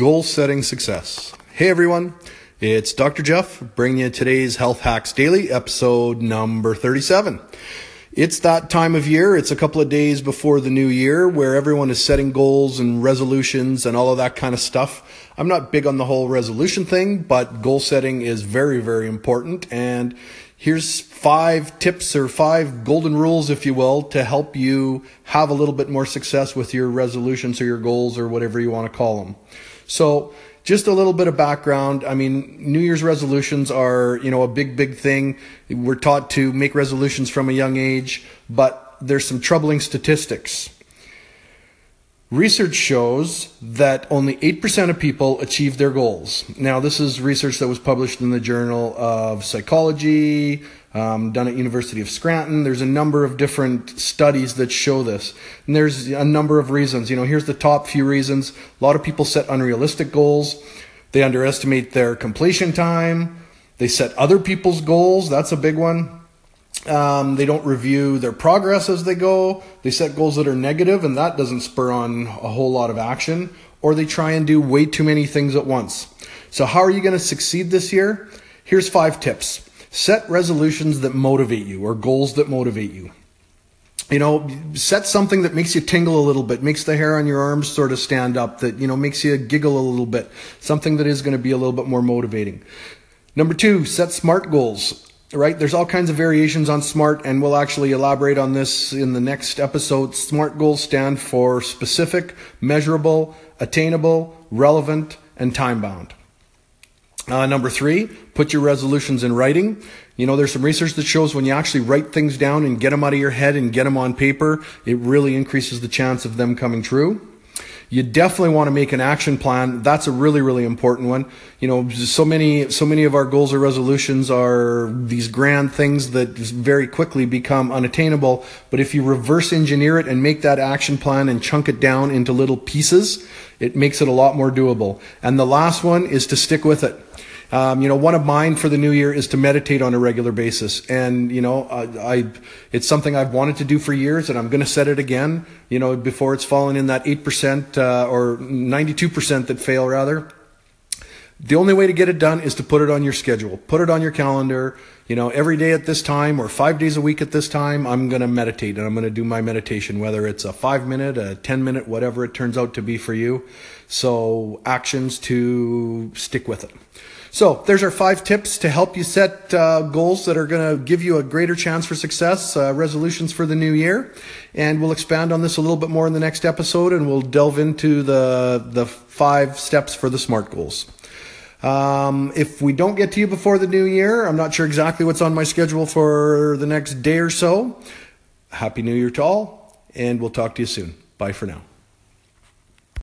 Goal setting success. Hey everyone, it's Dr. Jeff bringing you today's Health Hacks Daily, episode number 37. It's that time of year, it's a couple of days before the new year where everyone is setting goals and resolutions and all of that kind of stuff. I'm not big on the whole resolution thing, but goal setting is very, very important. And here's five tips or five golden rules, if you will, to help you have a little bit more success with your resolutions or your goals or whatever you want to call them. So, just a little bit of background. I mean, New Year's resolutions are, you know, a big, big thing. We're taught to make resolutions from a young age, but there's some troubling statistics. Research shows that only 8% of people achieve their goals. Now, this is research that was published in the Journal of Psychology, um, done at University of Scranton. There's a number of different studies that show this, and there's a number of reasons. You know, here's the top few reasons. A lot of people set unrealistic goals. They underestimate their completion time. They set other people's goals. That's a big one. Um, they don't review their progress as they go. They set goals that are negative, and that doesn't spur on a whole lot of action. Or they try and do way too many things at once. So, how are you going to succeed this year? Here's five tips. Set resolutions that motivate you or goals that motivate you. You know, set something that makes you tingle a little bit, makes the hair on your arms sort of stand up, that, you know, makes you giggle a little bit, something that is going to be a little bit more motivating. Number two, set SMART goals right? There's all kinds of variations on SMART, and we'll actually elaborate on this in the next episode. SMART goals stand for specific, measurable, attainable, relevant, and time bound. Uh, number three, put your resolutions in writing. You know, there's some research that shows when you actually write things down and get them out of your head and get them on paper, it really increases the chance of them coming true. You definitely want to make an action plan. That's a really, really important one. You know, so many, so many of our goals or resolutions are these grand things that very quickly become unattainable. But if you reverse engineer it and make that action plan and chunk it down into little pieces, it makes it a lot more doable. And the last one is to stick with it. Um, you know, one of mine for the new year is to meditate on a regular basis, and you know, I, I it's something I've wanted to do for years, and I'm going to set it again. You know, before it's fallen in that eight percent uh, or ninety two percent that fail rather. The only way to get it done is to put it on your schedule. Put it on your calendar. You know, every day at this time or five days a week at this time, I'm going to meditate and I'm going to do my meditation, whether it's a five minute, a 10 minute, whatever it turns out to be for you. So actions to stick with it. So there's our five tips to help you set uh, goals that are going to give you a greater chance for success, uh, resolutions for the new year. And we'll expand on this a little bit more in the next episode and we'll delve into the, the five steps for the SMART goals. Um, if we don't get to you before the new year, I'm not sure exactly what's on my schedule for the next day or so. Happy New Year to all, and we'll talk to you soon. Bye for now.